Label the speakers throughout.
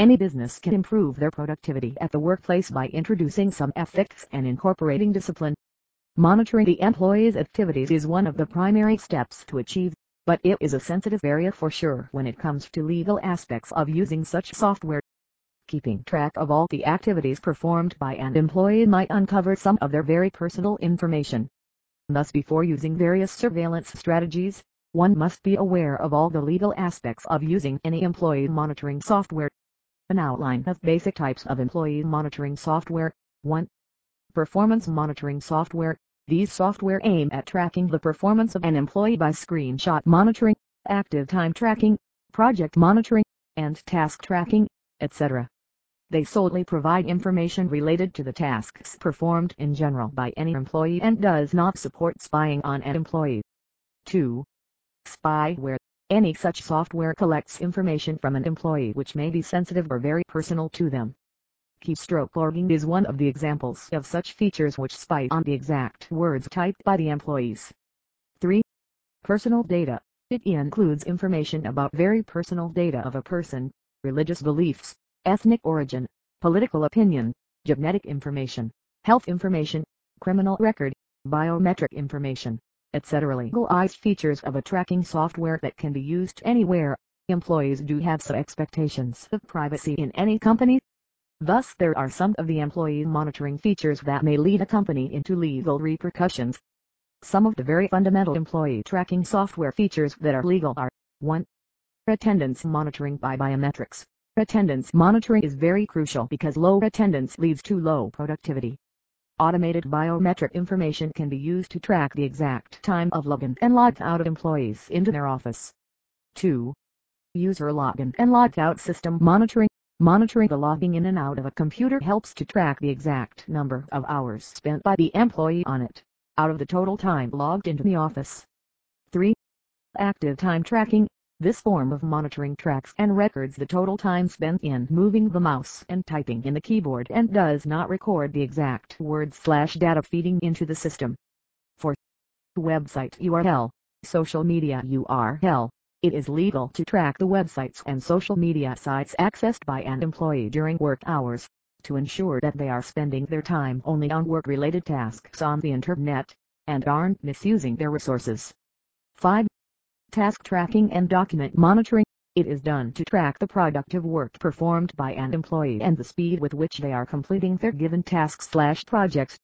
Speaker 1: Any business can improve their productivity at the workplace by introducing some ethics and incorporating discipline. Monitoring the employee's activities is one of the primary steps to achieve, but it is a sensitive area for sure when it comes to legal aspects of using such software. Keeping track of all the activities performed by an employee might uncover some of their very personal information. Thus before using various surveillance strategies, one must be aware of all the legal aspects of using any employee monitoring software. An outline of basic types of employee monitoring software. 1. Performance monitoring software. These software aim at tracking the performance of an employee by screenshot monitoring, active time tracking, project monitoring, and task tracking, etc. They solely provide information related to the tasks performed in general by any employee and does not support spying on an employee. 2. Spyware any such software collects information from an employee which may be sensitive or very personal to them. Keystroke logging is one of the examples of such features which spy on the exact words typed by the employees. 3. Personal data. It includes information about very personal data of a person, religious beliefs, ethnic origin, political opinion, genetic information, health information, criminal record, biometric information, etc. Legalized features of a tracking software that can be used anywhere. Employees do have some expectations of privacy in any company. Thus there are some of the employee monitoring features that may lead a company into legal repercussions. Some of the very fundamental employee tracking software features that are legal are 1. Attendance monitoring by biometrics. Attendance monitoring is very crucial because low attendance leads to low productivity. Automated biometric information can be used to track the exact time of login and log out of employees into their office. 2. User login and logout system monitoring. Monitoring the logging in and out of a computer helps to track the exact number of hours spent by the employee on it, out of the total time logged into the office. 3. Active time tracking. This form of monitoring tracks and records the total time spent in moving the mouse and typing in the keyboard and does not record the exact word slash data feeding into the system. 4. Website URL, social media URL. It is legal to track the websites and social media sites accessed by an employee during work hours, to ensure that they are spending their time only on work-related tasks on the internet, and aren't misusing their resources. 5 task tracking and document monitoring. It is done to track the productive work performed by an employee and the speed with which they are completing their given tasks slash projects.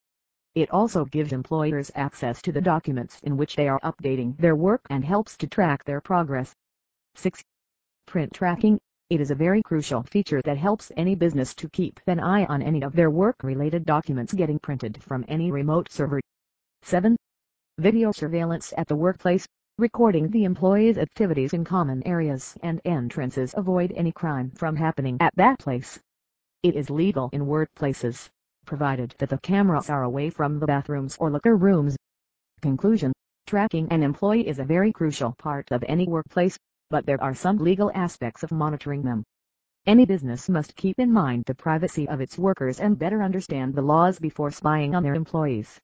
Speaker 1: It also gives employers access to the documents in which they are updating their work and helps to track their progress. 6. Print tracking. It is a very crucial feature that helps any business to keep an eye on any of their work-related documents getting printed from any remote server. 7. Video surveillance at the workplace recording the employee's activities in common areas and entrances avoid any crime from happening at that place. It is legal in workplaces, provided that the cameras are away from the bathrooms or locker rooms. Conclusion Tracking an employee is a very crucial part of any workplace, but there are some legal aspects of monitoring them. Any business must keep in mind the privacy of its workers and better understand the laws before spying on their employees.